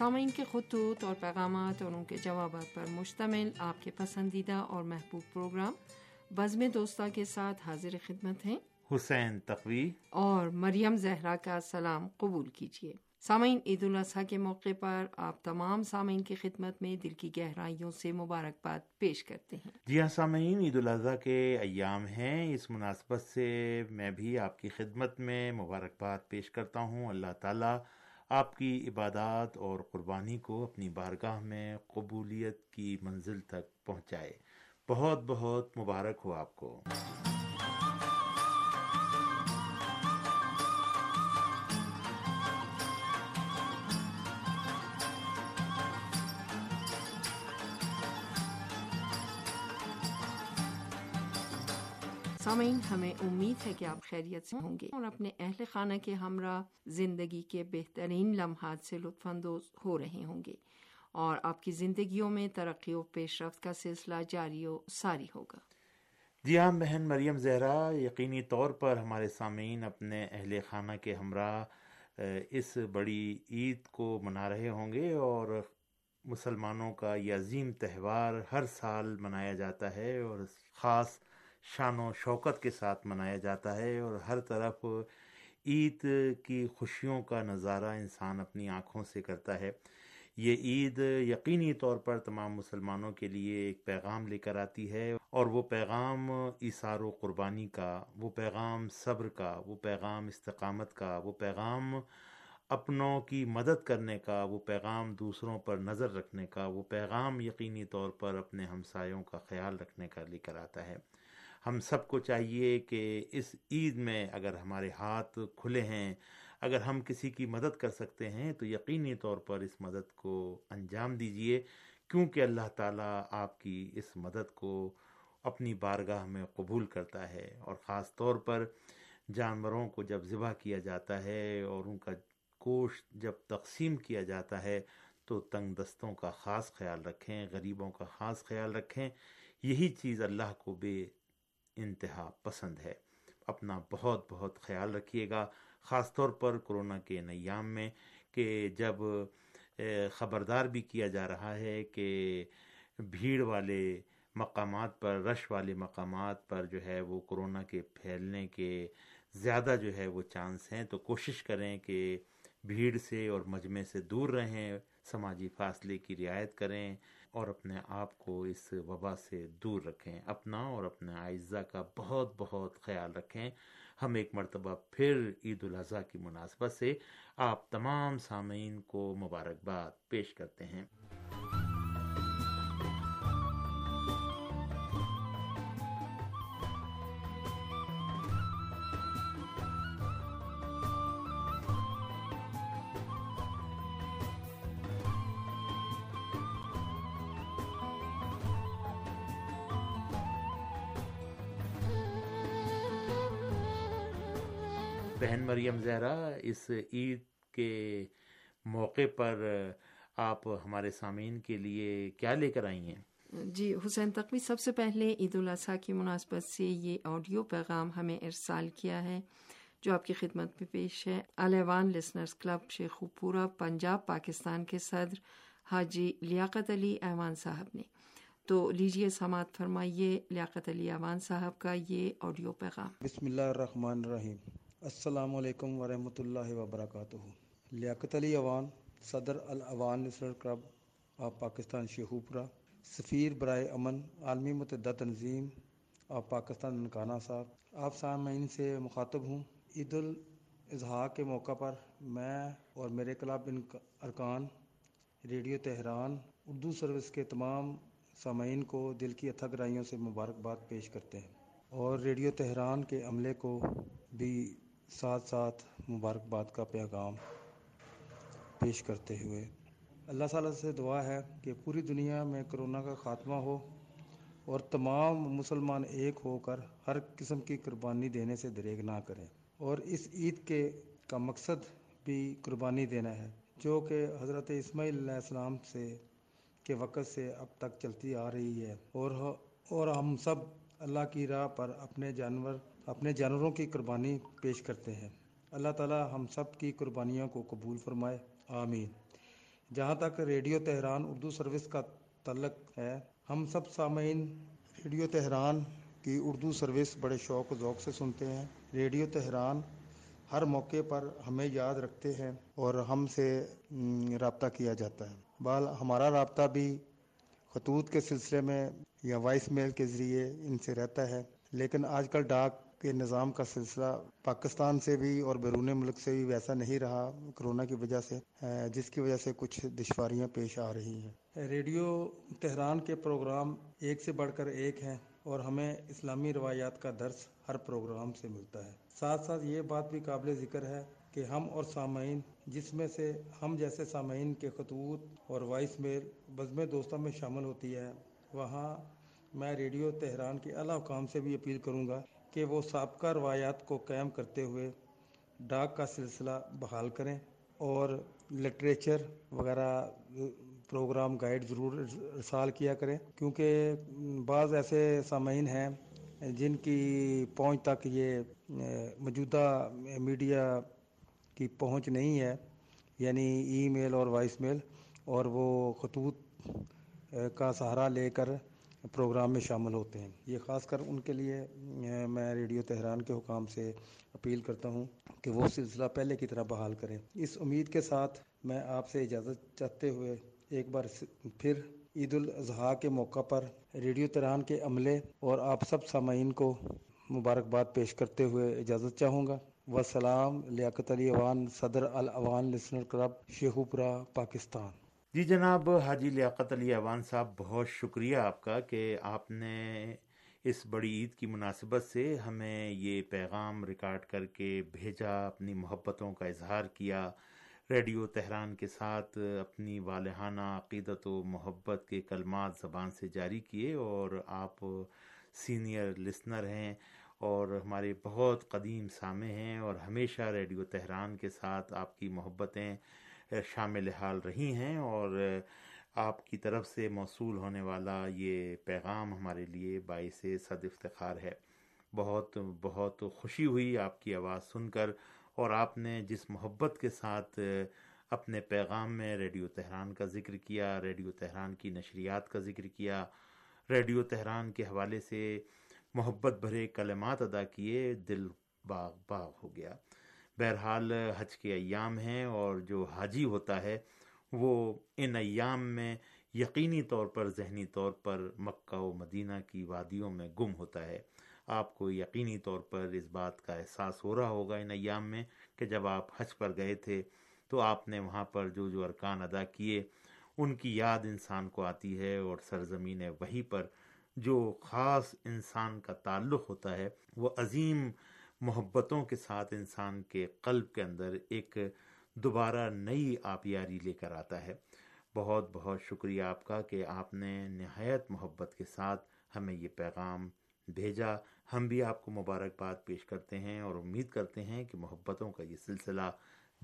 سامعین کے خطوط اور پیغامات اور ان کے جوابات پر مشتمل آپ کے پسندیدہ اور محبوب پروگرام. بزم دوستہ کے ساتھ حاضر خدمت ہیں. حسین تقوی. اور مریم زہرا کا سلام قبول کیجیے. سامعین عید الاضحیٰ کے موقع پر آپ تمام سامعین کی خدمت میں دل کی گہرائیوں سے مبارکباد پیش کرتے ہیں. جی ہاں سامعین عید الاضحیٰ کے ایام ہیں. اس مناسبت سے میں بھی آپ کی خدمت میں مبارکباد پیش کرتا ہوں. اللہ تعالیٰ آپ کی عبادات اور قربانی کو اپنی بارگاہ میں قبولیت کی منزل تک پہنچائے۔ بہت بہت مبارک ہو آپ کو۔ سامعین، ہمیں امید ہے کہ آپ خیریت سے ہوں گے اور اپنے اہل خانہ کے ہمراہ زندگی کے بہترین لمحات سے لطف اندوز ہو رہے ہوں گے اور آپ کی زندگیوں میں ترقی و پیش رفت کا سلسلہ جاری و ساری ہوگا۔ جی ہاں بہن مریم زہرا، یقینی طور پر ہمارے سامعین اپنے اہل خانہ کے ہمراہ اس بڑی عید کو منا رہے ہوں گے اور مسلمانوں کا یہ عظیم تہوار ہر سال منایا جاتا ہے اور خاص شان و شوکت کے ساتھ منایا جاتا ہے اور ہر طرف عید کی خوشیوں کا نظارہ انسان اپنی آنکھوں سے کرتا ہے۔ یہ عید یقینی طور پر تمام مسلمانوں کے لیے ایک پیغام لے کر آتی ہے اور وہ پیغام اثار و قربانی کا، وہ پیغام صبر کا، وہ پیغام استقامت کا، وہ پیغام اپنوں کی مدد کرنے کا، وہ پیغام دوسروں پر نظر رکھنے کا، وہ پیغام یقینی طور پر اپنے ہمسایوں کا خیال رکھنے کا لے کر آتا ہے۔ ہم سب کو چاہیے کہ اس عید میں اگر ہمارے ہاتھ کھلے ہیں، اگر ہم کسی کی مدد کر سکتے ہیں، تو یقینی طور پر اس مدد کو انجام دیجیے، کیونکہ اللہ تعالیٰ آپ کی اس مدد کو اپنی بارگاہ میں قبول کرتا ہے۔ اور خاص طور پر جانوروں کو جب ذبح کیا جاتا ہے اور ان کا گوشت جب تقسیم کیا جاتا ہے، تو تنگ دستوں کا خاص خیال رکھیں، غریبوں کا خاص خیال رکھیں۔ یہی چیز اللہ کو بے انتہا پسند ہے۔ اپنا بہت بہت خیال رکھیے گا، خاص طور پر کرونا کے نیام میں، کہ جب خبردار بھی کیا جا رہا ہے کہ بھیڑ والے مقامات پر، رش والے مقامات پر جو ہے وہ کرونا کے پھیلنے کے زیادہ جو ہے وہ چانس ہیں، تو کوشش کریں کہ بھیڑ سے اور مجمع سے دور رہیں، سماجی فاصلے کی رعایت کریں۔ اور اپنے آپ کو اس وبا سے دور رکھیں، اپنا اور اپنے اعزہ کا بہت بہت خیال رکھیں۔ ہم ایک مرتبہ پھر عید الاضحیٰ کی مناسبت سے آپ تمام سامعین کو مبارکباد پیش کرتے ہیں۔ بہن مریم زہرا اس عید کے موقع پر آپ ہمارے سامعین کے لیے کیا لے کر آئی ہیں؟ جی حسین تقوی سب سے پہلے عید الاضحیٰ کی مناسبت سے یہ آڈیو پیغام ہمیں ارسال کیا ہے جو آپ کی خدمت میں پیش ہے۔ الیوان لسنرز کلب شیخو پورا پنجاب پاکستان کے صدر حاجی لیاقت علی ایوان صاحب نے۔ تو لیجیے سماعت فرمائیے لیاقت علی ایوان صاحب کا یہ آڈیو پیغام۔ بسم اللہ الرحمن الرحیم۔ السلام علیکم ورحمۃ اللہ وبرکاتہ۔ لیاقت علی اوان صدر الاوان نسر کلب آف پاکستان شیخوپورہ سفیر برائے امن، عالمی متحدہ تنظیم آف پاکستان ننکانہ صاحب۔ آپ سامعین سے مخاطب ہوں۔ عید الاضحیٰ کے موقع پر میں اور میرے کلب ان ارکان، ریڈیو تہران، اردو سروس کے تمام سامعین کو دل کی اتھا گرائیوں سے مبارکباد پیش کرتے ہیں۔ اور ریڈیو تہران کے عملے کو بھی ساتھ ساتھ مبارکباد کا پیغام پیش کرتے ہوئے اللہ تعالیٰ سے دعا ہے کہ پوری دنیا میں کرونا کا خاتمہ ہو اور تمام مسلمان ایک ہو کر ہر قسم کی قربانی دینے سے دریغ نہ کریں۔ اور اس عید کے کا مقصد بھی قربانی دینا ہے، جو کہ حضرت اسماعیل علیہ السلام سے کے وقت سے اب تک چلتی آ رہی ہے۔ اور اور ہم سب اللہ کی راہ پر اپنے جانور اپنے جانوروں کی قربانی پیش کرتے ہیں۔ اللہ تعالی ہم سب کی قربانیوں کو قبول فرمائے۔ آمین۔ جہاں تک ریڈیو تہران اردو سروس کا تعلق ہے، ہم سب سامعین ریڈیو تہران کی اردو سروس بڑے شوق و ذوق سے سنتے ہیں۔ ریڈیو تہران ہر موقع پر ہمیں یاد رکھتے ہیں اور ہم سے رابطہ کیا جاتا ہے۔ بال ہمارا رابطہ بھی خطوط کے سلسلے میں یا وائس میل کے ذریعے ان سے رہتا ہے۔ لیکن آج کل ڈاک کے نظام کا سلسلہ پاکستان سے بھی اور بیرون ملک سے بھی ویسا نہیں رہا کرونا کی وجہ سے جس کی وجہ سے کچھ دشواریاں پیش آ رہی ہیں۔ ریڈیو تہران کے پروگرام ایک سے بڑھ کر ایک ہیں اور ہمیں اسلامی روایات کا درس ہر پروگرام سے ملتا ہے۔ ساتھ ساتھ یہ بات بھی قابل ذکر ہے کہ ہم اور سامعین، جس میں سے ہم جیسے سامعین کے خطوط اور وائس میل بزم دوستوں میں شامل ہوتی ہے، وہاں میں ریڈیو تہران کے اعلیٰ حکام سے بھی اپیل کروں گا کہ وہ سابقہ روایات کو قائم کرتے ہوئے ڈاک کا سلسلہ بحال کریں اور لٹریچر وغیرہ پروگرام گائیڈ ضرور ارسال کیا کریں۔ کیونکہ بعض ایسے سامعین ہیں جن کی پہنچ تک یہ، موجودہ میڈیا کی پہنچ نہیں ہے یعنی ای میل اور وائس میل، اور وہ خطوط کا سہارا لے کر پروگرام میں شامل ہوتے ہیں۔ یہ خاص کر ان کے لیے میں ریڈیو تہران کے حکام سے اپیل کرتا ہوں کہ وہ سلسلہ پہلے کی طرح بحال کریں۔ اس امید کے ساتھ میں آپ سے اجازت چاہتے ہوئے ایک بار پھر عید الاضحیٰ کے موقع پر ریڈیو تہران کے عملے اور آپ سب سامعین کو مبارکباد پیش کرتے ہوئے اجازت چاہوں گا۔ وسلام، لیاقت علی اوان صدر الاوان، لسنر کلب شیخوپورہ پاکستان۔ جی جناب، حاجی لیاقت علی اوان صاحب، بہت شکریہ آپ کا کہ آپ نے اس بڑی عید کی مناسبت سے ہمیں یہ پیغام ریکارڈ کر کے بھیجا، اپنی محبتوں کا اظہار کیا، ریڈیو تہران کے ساتھ اپنی والہانہ عقیدت و محبت کے کلمات زبان سے جاری کیے اور آپ سینئر لسنر ہیں اور ہمارے بہت قدیم سامع ہیں اور ہمیشہ ریڈیو تہران کے ساتھ آپ کی محبتیں شامل حال رہی ہیں اور آپ کی طرف سے موصول ہونے والا یہ پیغام ہمارے لیے باعث صد افتخار ہے۔ بہت بہت خوشی ہوئی آپ کی آواز سن کر اور آپ نے جس محبت کے ساتھ اپنے پیغام میں ریڈیو تہران کا ذکر کیا، ریڈیو تہران کی نشریات کا ذکر کیا، ریڈیو تہران کے حوالے سے محبت بھرے کلمات ادا کیے، دل باغ باغ ہو گیا۔ بہرحال حج کے ایام ہیں اور جو حاجی ہوتا ہے وہ ان ایام میں یقینی طور پر، ذہنی طور پر مکہ و مدینہ کی وادیوں میں گم ہوتا ہے۔ آپ کو یقینی طور پر اس بات کا احساس ہو رہا ہوگا ان ایام میں کہ جب آپ حج پر گئے تھے تو آپ نے وہاں پر جو جو ارکان ادا کیے، ان کی یاد انسان کو آتی ہے اور سرزمین وہی پر جو خاص انسان کا تعلق ہوتا ہے، وہ عظیم محبتوں کے ساتھ انسان کے قلب کے اندر ایک دوبارہ نئی آبیاری لے کر آتا ہے۔ بہت بہت شکریہ آپ کا کہ آپ نے نہایت محبت کے ساتھ ہمیں یہ پیغام بھیجا۔ ہم بھی آپ کو مبارکباد پیش کرتے ہیں اور امید کرتے ہیں کہ محبتوں کا یہ سلسلہ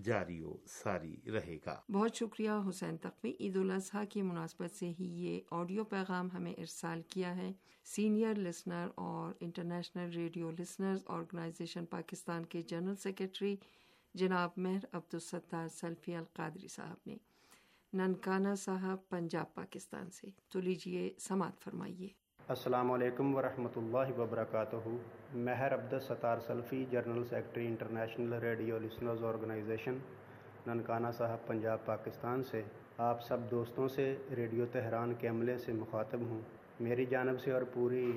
جاری و ساری رہے گا۔ بہت شکریہ حسین تقوی۔ عید الاضحیٰ کی مناسبت سے ہی یہ آڈیو پیغام ہمیں ارسال کیا ہے۔ سینئر لسنر اور international radio listeners, organisation Pakistan کے جنرل سیکرٹری جناب مہر عبدالستار سلفی القادری صاحب نے، ننکانہ صاحب، پنجاب، پاکستان سے۔ تو لیجیے سماعت فرمائیے۔ السلام علیکم ورحمۃ اللہ وبرکاتہ۔ Mehar Abdul Sattar Salafi general secretary international radio listeners organisation, Nankana Sahib, Punjab, Pakistan سے۔ آپ سب دوستوں سے ریڈیو تہران کے عملے سے مخاطب ہوں۔ میری جانب سے اور پوری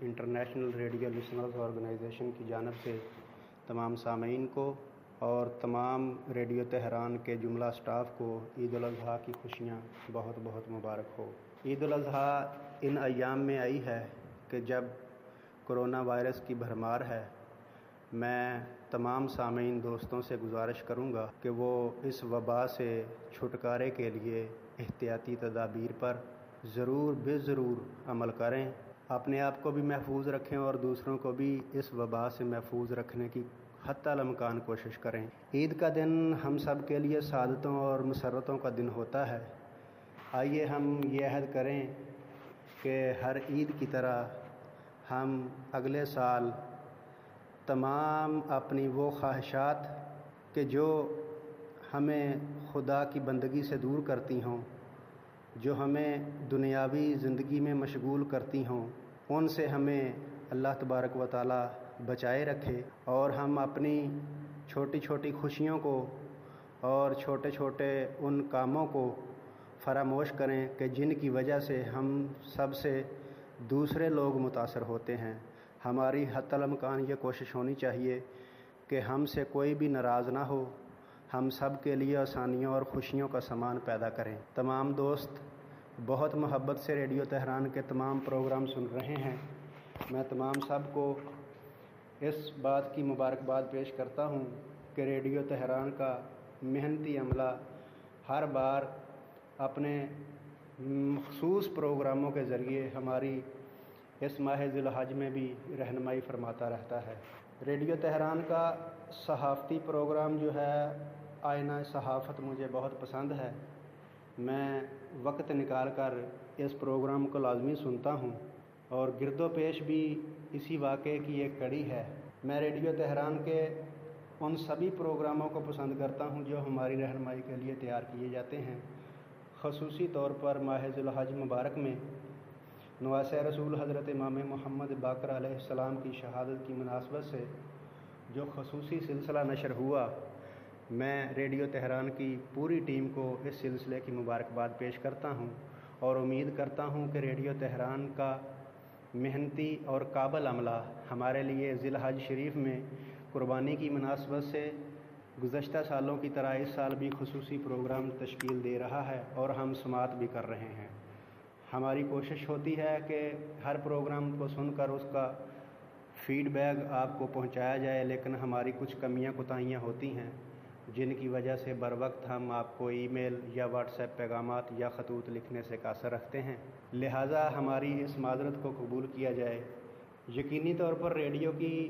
انٹرنیشنل ریڈیو لسنرز آرگنائزیشن کی جانب سے تمام سامعین کو اور تمام ریڈیو تہران کے جملہ سٹاف کو عید الاضحیٰ کی خوشیاں بہت بہت مبارک ہو۔ عید الاضحیٰ ان ایام میں آئی ہے کہ جب کرونا وائرس کی بھرمار ہے، میں تمام سامعین دوستوں سے گزارش کروں گا کہ وہ اس وبا سے چھٹکارے کے لیے احتیاطی تدابیر پر ضرور بے ضرور عمل کریں۔ اپنے آپ کو بھی محفوظ رکھیں اور دوسروں کو بھی اس وبا سے محفوظ رکھنے کی حتی الامکان کوشش کریں۔ عید کا دن ہم سب کے لیے سعادتوں اور مسرتوں کا دن ہوتا ہے۔ آئیے ہم یہ عہد کریں کہ ہر عید کی طرح ہم اگلے سال تمام اپنی وہ خواہشات کہ جو ہمیں خدا کی بندگی سے دور کرتی ہوں، جو ہمیں دنیاوی زندگی میں مشغول کرتی ہوں، ان سے ہمیں اللہ تبارک و تعالی بچائے رکھے اور ہم اپنی چھوٹی چھوٹی خوشیوں کو اور چھوٹے چھوٹے ان کاموں کو فراموش کریں کہ جن کی وجہ سے ہم سب سے دوسرے لوگ متاثر ہوتے ہیں۔ ہماری حت الامکان یہ کوشش ہونی چاہیے کہ ہم سے کوئی بھی ناراض نہ ہو۔ ہم سب کے لیے آسانیوں اور خوشیوں کا سامان پیدا کریں۔ تمام دوست، بہت محبت سے ریڈیو تہران کے تمام پروگرام سن رہے ہیں۔ میں تمام سب کو اس بات کی مبارکباد پیش کرتا ہوں کہ ریڈیو تہران کا محنتی عملہ ہر بار اپنے مخصوص پروگراموں کے ذریعے ہماری اس ماہ ذی الحج میں بھی رہنمائی فرماتا رہتا ہے۔ ریڈیو تہران کا صحافتی پروگرام جو ہے، آئینہ صحافت مجھے بہت پسند ہے۔ میں وقت نکال کر اس پروگرام کو لازمی سنتا ہوں اور گرد و پیش بھی اسی واقعے کی ایک کڑی ہے۔ میں ریڈیو تہران کے ان سبھی پروگراموں کو پسند کرتا ہوں جو ہماری رہنمائی کے لیے تیار کیے جاتے ہیں۔ خصوصی طور پر ماہ الحج مبارک میں نواس رسول حضرت امام محمد باقر علیہ السلام کی شہادت کی مناسبت سے جو خصوصی سلسلہ نشر ہوا، میں ریڈیو تہران کی پوری ٹیم کو اس سلسلے کی مبارکباد پیش کرتا ہوں اور امید کرتا ہوں کہ ریڈیو تہران کا محنتی اور قابل عملہ ہمارے لیے ضلع حج شریف میں قربانی کی مناسبت سے گزشتہ سالوں کی طرح اس سال بھی خصوصی پروگرام تشکیل دے رہا ہے اور ہم سماعت بھی کر رہے ہیں۔ ہماری کوشش ہوتی ہے کہ ہر پروگرام کو سن کر اس کا فیڈ بیک آپ کو پہنچایا جائے، لیکن ہماری کچھ کمیاں کوتاہیاں ہوتی ہیں، جن کی وجہ سے بر وقت ہم آپ کو ای میل یا واٹس ایپ پیغامات یا خطوط لکھنے سے قاصر رکھتے ہیں۔ لہٰذا ہماری اس معذرت کو قبول کیا جائے۔ یقینی طور پر ریڈیو کی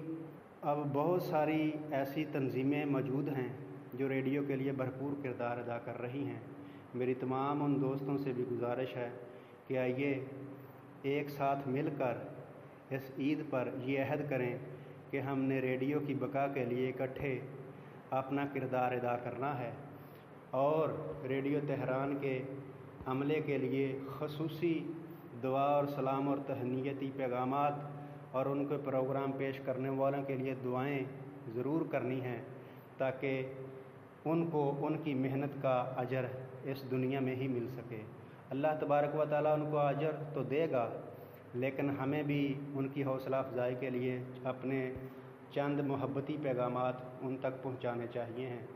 اب بہت ساری ایسی تنظیمیں موجود ہیں جو ریڈیو کے لیے بھرپور کردار ادا کر رہی ہیں۔ میری تمام ان دوستوں سے بھی گزارش ہے کہ آئیے ایک ساتھ مل کر اس عید پر یہ عہد کریں کہ ہم نے ریڈیو کی بقا کے لیے اکٹھے اپنا کردار ادا کرنا ہے اور ریڈیو تہران کے عملے کے لیے خصوصی دعا اور سلام اور تہنیتی پیغامات اور ان کے پروگرام پیش کرنے والوں کے لیے دعائیں ضرور کرنی ہیں تاکہ ان کو ان کی محنت کا اجر اس دنیا میں ہی مل سکے۔ اللہ تبارک و تعالیٰ ان کو اجر تو دے گا، لیکن ہمیں بھی ان کی حوصلہ افزائی کے لیے اپنے چند محبتی پیغامات ان تک پہنچانے چاہیے ہیں۔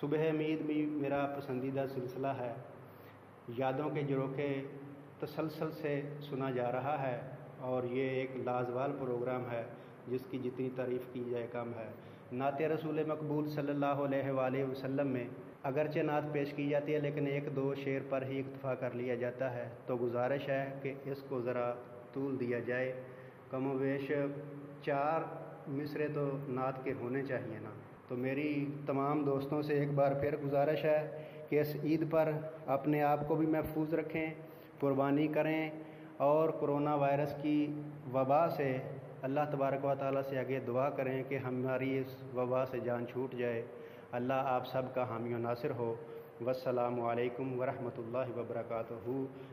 صبح امید بھی میرا پسندیدہ سلسلہ ہے۔ یادوں کے جروکے تسلسل سے سنا جا رہا ہے۔ اور یہ ایک لازوال پروگرام ہے جس کی جتنی تعریف کی جائے کم ہے۔ نعت رسول مقبول صلی اللہ علیہ وآلہ وسلم میں اگرچہ نعت پیش کی جاتی ہے، لیکن ایک دو شعر پر ہی اکتفا کر لیا جاتا ہے۔ تو گزارش ہے کہ اس کو ذرا طول دیا جائے۔ کم و بیش چار مصرے تو نعت کے ہونے چاہیے نا۔ تو میری تمام دوستوں سے ایک بار پھر گزارش ہے کہ اس عید پر اپنے آپ کو بھی محفوظ رکھیں، قربانی کریں اور کرونا وائرس کی وبا سے اللہ تبارک و تعالیٰ سے آگے دعا کریں کہ ہماری اس وبا سے جان چھوٹ جائے۔ اللہ آپ سب کا حامی و ناصر ہو۔ والسلام علیکم ورحمۃ اللہ وبرکاتہ۔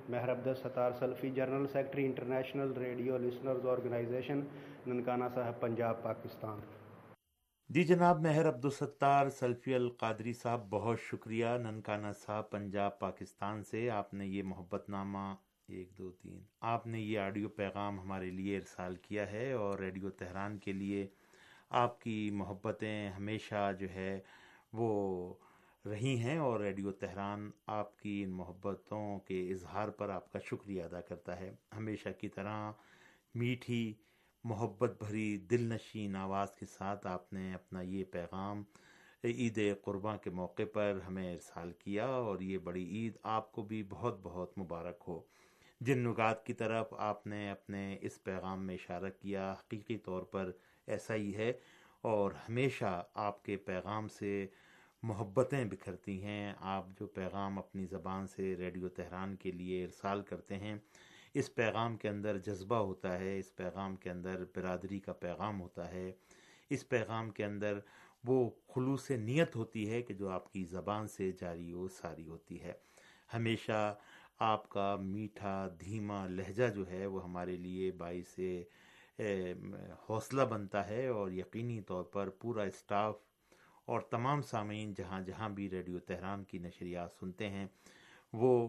محرب Sattar Salafi general secretary international radio listeners organisation, Nankana Sahib, Punjab, Pakistan. جی جناب مہر عبدالستار سلفی القادری صاحب، بہت شکریہ۔ ننکانہ صاحب، پنجاب، پاکستان سے آپ نے یہ محبت نامہ ایک دو تین۔ آپ نے یہ آڈیو پیغام ہمارے لیے ارسال کیا ہے اور ریڈیو تہران کے لیے آپ کی محبتیں ہمیشہ جو ہے وہ رہی ہیں اور ریڈیو تہران آپ کی ان محبتوں کے اظہار پر آپ کا شکریہ ادا کرتا ہے۔ ہمیشہ کی طرح میٹھی، محبت بھری دل نشین آواز کے ساتھ آپ نے اپنا یہ پیغام عید قرباں کے موقع پر ہمیں ارسال کیا اور یہ بڑی عید آپ کو بھی بہت بہت مبارک ہو۔ جن نگات کی طرف آپ نے اپنے اس پیغام میں اشارہ کیا، حقیقی طور پر ایسا ہی ہے اور ہمیشہ آپ کے پیغام سے محبتیں بکھرتی ہیں۔ آپ جو پیغام اپنی زبان سے ریڈیو تہران کے لیے ارسال کرتے ہیں، اس پیغام کے اندر جذبہ ہوتا ہے، اس پیغام کے اندر برادری کا پیغام ہوتا ہے۔ اس پیغام کے اندر وہ خلوص نیت ہوتی ہے کہ جو آپ کی زبان سے جاری و ساری ہوتی ہے۔ ہمیشہ آپ کا میٹھا، دھیما لہجہ جو ہے وہ ہمارے لیے باعث حوصلہ بنتا ہے اور یقینی طور پر پورا اسٹاف اور تمام سامعین جہاں جہاں بھی ریڈیو تہران کی نشریات سنتے ہیں، وہ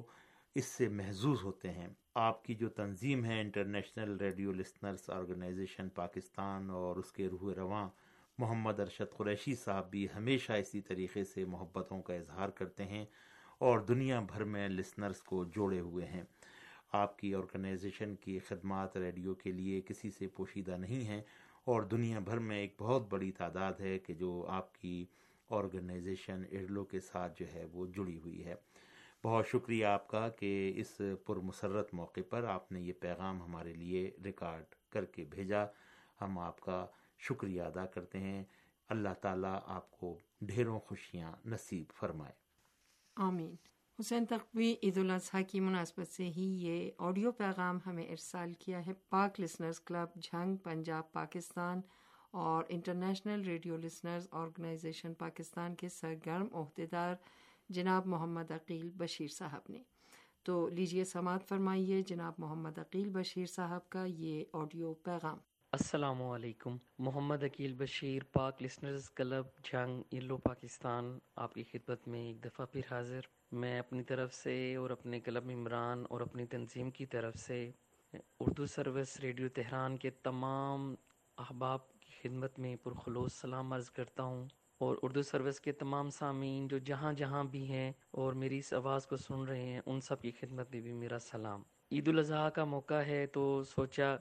اس سے محظوظ ہوتے ہیں۔ آپ کی جو تنظیم ہے international radio listeners organisation Pakistan اور اس کے روح رواں محمد ارشد قریشی صاحب بھی ہمیشہ اسی طریقے سے محبتوں کا اظہار کرتے ہیں۔ اور دنیا بھر میں لسنرز کو جوڑے ہوئے ہیں۔ آپ کی آرگنائزیشن کی خدمات ریڈیو کے لیے کسی سے پوشیدہ نہیں ہیں اور دنیا بھر میں ایک بہت بڑی تعداد ہے کہ جو آپ کی آرگنائزیشن ارلو کے ساتھ جو ہے وہ جڑی ہوئی ہے۔ بہت شکریہ آپ کا کہ اس پرمسرت موقع پر آپ نے یہ پیغام ہمارے لیے ریکارڈ کر کے بھیجا۔ ہم آپ کا شکریہ ادا کرتے ہیں۔ اللہ تعالیٰ آپ کو ڈھیروں خوشیاں نصیب فرمائے۔ آمین۔ حسین تقوی عید الاضحیٰ کی مناسبت سے ہی یہ آڈیو پیغام ہمیں ارسال کیا ہے۔ پاک لسنرز کلب، جھنگ، پنجاب، پاکستان اور international radio listeners organisation Pakistan کے سرگرم عہدیدار جناب محمد عقیل بشیر صاحب نے۔ تو لیجیے سماعت فرمائیے جناب محمد عقیل بشیر صاحب کا یہ آڈیو پیغام۔ السلام علیکم۔ محمد عقیل بشیر، پاک لسنرز کلب، جنگ، یلو، پاکستان، آپ کی خدمت میں ایک دفعہ پھر حاضر۔ میں اپنی طرف سے اور اپنے کلب عمران اور اپنی تنظیم کی طرف سے اردو سروس ریڈیو تہران کے تمام احباب کی خدمت میں پرخلوص سلام عرض کرتا ہوں اور اردو سروس کے تمام سامعین جو جہاں جہاں بھی ہیں اور میری اس آواز کو سن رہے ہیں، ان سب کی خدمت میں بھی میرا سلام۔ عید الاضحیٰ کا موقع ہے تو سوچا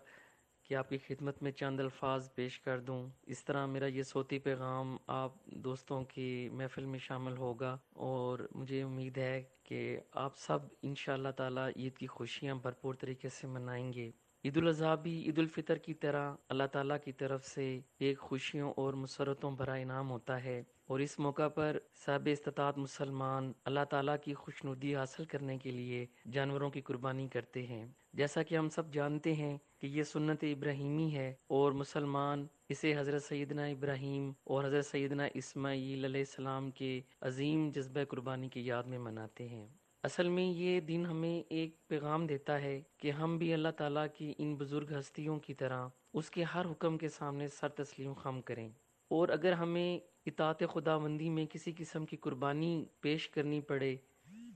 کہ آپ کی خدمت میں چند الفاظ پیش کر دوں۔ اس طرح میرا یہ صوتی پیغام آپ دوستوں کی محفل میں شامل ہوگا اور مجھے امید ہے کہ آپ سب ان شاء اللہ تعالیٰ عید کی خوشیاں بھرپور طریقے سے منائیں گے۔ عید الاضحیٰ بھی عید الفطر کی طرح اللہ تعالیٰ کی طرف سے ایک خوشیوں اور مسرتوں بھرا انعام ہوتا ہے۔ اور اس موقع پر صاحب استطاعت مسلمان اللہ تعالیٰ کی خوشنودی حاصل کرنے کے لیے جانوروں کی قربانی کرتے ہیں۔ جیسا کہ ہم سب جانتے ہیں کہ یہ سنت ابراہیمی ہے اور مسلمان اسے حضرت سیدنا ابراہیم اور حضرت سیدنا اسماعیل علیہ السلام کے عظیم جذبہ قربانی کی یاد میں مناتے ہیں۔ اصل میں یہ دن ہمیں ایک پیغام دیتا ہے کہ ہم بھی اللہ تعالیٰ کی ان بزرگ ہستیوں کی طرح اس کے ہر حکم کے سامنے سر تسلیم خم کریں۔ اور اگر ہمیں اطاعت خدا بندی میں کسی قسم کی قربانی پیش کرنی پڑے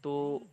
تو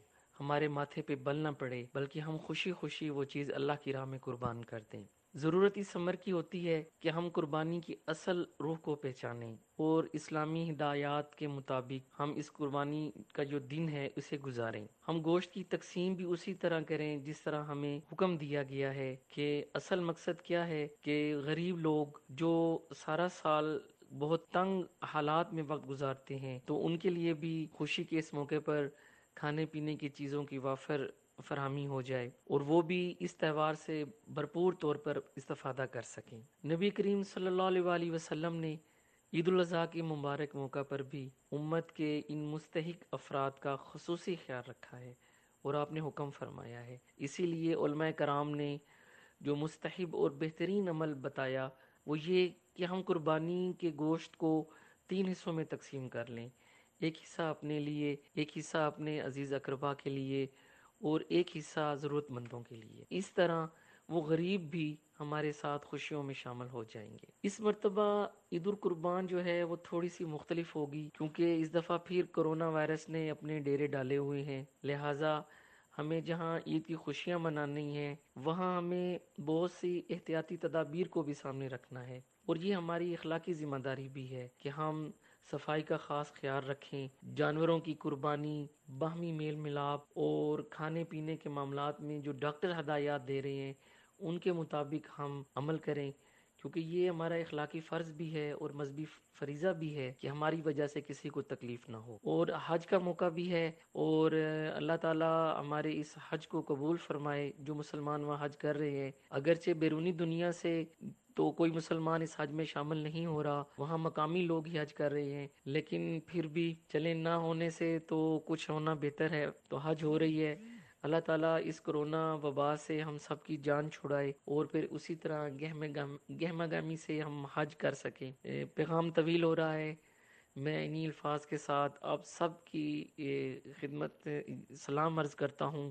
ہمارے ماتھے پہ بل نہ پڑے، بلکہ ہم خوشی خوشی وہ چیز اللہ کی راہ میں قربان کر دیں۔ ضرورت اس عمر کی ہوتی ہے کہ ہم قربانی کی اصل روح کو پہچانیں اور اسلامی ہدایات کے مطابق ہم اس قربانی کا جو دن ہے اسے گزاریں۔ ہم گوشت کی تقسیم بھی اسی طرح کریں جس طرح ہمیں حکم دیا گیا ہے کہ اصل مقصد کیا ہے کہ غریب لوگ جو سارا سال بہت تنگ حالات میں وقت گزارتے ہیں تو ان کے لیے بھی خوشی کے اس موقع پر کھانے پینے کی چیزوں کی وافر فراہمی ہو جائے اور وہ بھی اس تہوار سے بھرپور طور پر استفادہ کر سکیں۔ نبی کریم صلی اللہ علیہ وآلہ وسلم نے عید الاضحیٰ کے مبارک موقع پر بھی امت کے ان مستحق افراد کا خصوصی خیال رکھا ہے اور آپ نے حکم فرمایا ہے۔ اسی لیے علماء کرام نے جو مستحب اور بہترین عمل بتایا، وہ یہ کہ ہم قربانی کے گوشت کو تین حصوں میں تقسیم کر لیں۔ ایک حصہ اپنے لیے، ایک حصہ اپنے عزیز اقربا کے لیے اور ایک حصہ ضرورت مندوں کے لیے۔ اس طرح وہ غریب بھی ہمارے ساتھ خوشیوں میں شامل ہو جائیں گے۔ اس مرتبہ عید القربان جو ہے وہ تھوڑی سی مختلف ہوگی کیونکہ اس دفعہ پھر کرونا وائرس نے اپنے ڈیرے ڈالے ہوئے ہیں۔ لہٰذا ہمیں جہاں عید کی خوشیاں منانی ہیں، وہاں ہمیں بہت سی احتیاطی تدابیر کو بھی سامنے رکھنا ہے۔ اور یہ ہماری اخلاقی ذمہ داری بھی ہے کہ ہم صفائی کا خاص خیال رکھیں۔ جانوروں کی قربانی، باہمی میل ملاپ اور کھانے پینے کے معاملات میں جو ڈاکٹر ہدایات دے رہے ہیں، ان کے مطابق ہم عمل کریں۔ کیونکہ یہ ہمارا اخلاقی فرض بھی ہے اور مذہبی فریضہ بھی ہے کہ ہماری وجہ سے کسی کو تکلیف نہ ہو۔ اور حج کا موقع بھی ہے اور اللہ تعالیٰ ہمارے اس حج کو قبول فرمائے جو مسلمان وہاں حج کر رہے ہیں۔ اگرچہ بیرونی دنیا سے تو کوئی مسلمان اس حج میں شامل نہیں ہو رہا، وہاں مقامی لوگ ہی حج کر رہے ہیں۔ لیکن پھر بھی چلے نہ ہونے سے تو کچھ ہونا بہتر ہے۔ تو حج ہو رہی ہے۔ اللہ تعالیٰ اس کرونا وبا سے ہم سب کی جان چھڑائے اور پھر اسی طرح گہمہ گامی سے ہم حج کر سکیں۔ پیغام طویل ہو رہا ہے۔ میں انہی الفاظ کے ساتھ آپ سب کی خدمت سلام عرض کرتا ہوں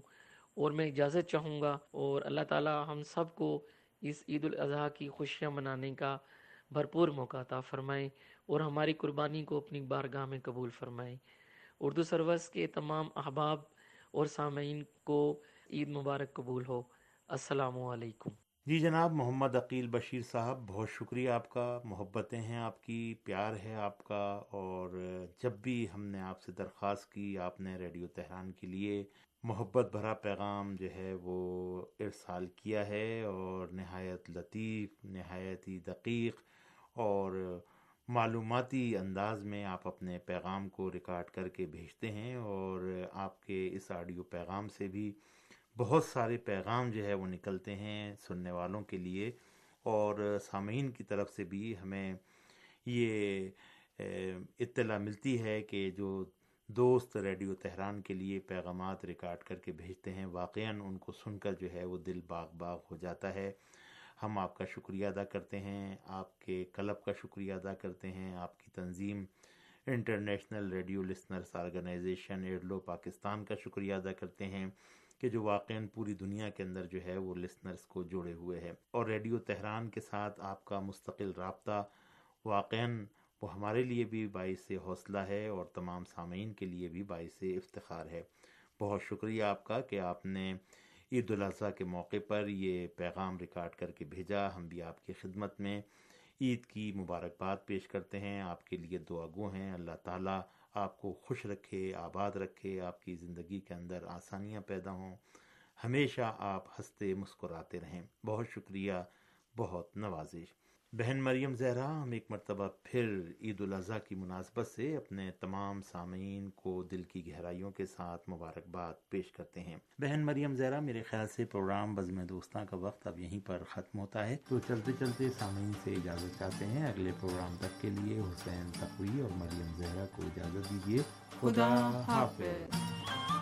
اور میں اجازت چاہوں گا اور اللہ تعالی ہم سب کو اس عید الاضحیٰ کی خوشیاں منانے کا بھرپور موقع عطا فرمائیں اور ہماری قربانی کو اپنی بارگاہ میں قبول فرمائیں اردو سروس کے تمام احباب اور سامعین کو عید مبارک قبول ہو۔ السلام علیکم۔ جی جناب، محمد عقیل بشیر صاحب، بہت شکریہ آپ کا۔ محبتیں ہیں آپ کی، پیار ہے آپ کا۔ اور جب بھی ہم نے آپ سے درخواست کی، آپ نے ریڈیو تہران کے لیے محبت بھرا پیغام جو ہے وہ ارسال کیا ہے اور نہایت لطیف، نہایت ہی دقیق اور معلوماتی انداز میں آپ اپنے پیغام کو ریکارڈ کر کے بھیجتے ہیں اور آپ کے اس آڈیو پیغام سے بھی بہت سارے پیغام جو ہے وہ نکلتے ہیں سننے والوں کے لیے اور سامعین کی طرف سے بھی ہمیں یہ اطلاع ملتی ہے کہ جو دوست ریڈیو تہران کے لیے پیغامات ریکارڈ کر کے بھیجتے ہیں، واقعاً ان کو سن کر جو ہے وہ دل باغ باغ ہو جاتا ہے۔ ہم آپ کا شکریہ ادا کرتے ہیں، آپ کے کلب کا شکریہ ادا کرتے ہیں، آپ کی تنظیم، انٹرنیشنل ریڈیو لسنرس آرگنائزیشن ایڈلو پاکستان کا شکریہ ادا کرتے ہیں کہ جو واقعا پوری دنیا کے اندر جو ہے وہ لسنرس کو جوڑے ہوئے ہے اور ریڈیو تہران کے ساتھ آپ کا مستقل رابطہ واقعا وہ ہمارے لیے بھی باعث حوصلہ ہے اور تمام سامعین کے لیے بھی باعث افتخار ہے۔ بہت شکریہ آپ کا کہ آپ نے عید الاضحیٰ کے موقع پر یہ پیغام ریکارڈ کر کے بھیجا۔ ہم بھی آپ کی خدمت میں عید کی مبارکباد پیش کرتے ہیں۔ آپ کے لیے دعا گو ہیں۔ اللہ تعالیٰ آپ کو خوش رکھے، آباد رکھے، آپ کی زندگی کے اندر آسانیاں پیدا ہوں۔ ہمیشہ آپ ہنستے مسکراتے رہیں۔ بہت شکریہ۔ بہت نوازش بہن مریم زہرا، ہم ایک مرتبہ پھر عید الاضحیٰ کی مناسبت سے اپنے تمام سامعین کو دل کی گہرائیوں کے ساتھ مبارکباد پیش کرتے ہیں۔ بہن مریم زہرا، میرے خیال سے پروگرام بزم دوستاں کا وقت اب یہیں پر ختم ہوتا ہے۔ تو چلتے چلتے سامعین سے اجازت چاہتے ہیں، اگلے پروگرام تک کے لیے حسین تقوی اور مریم زہرا کو اجازت دیجیے۔ خدا حافظ۔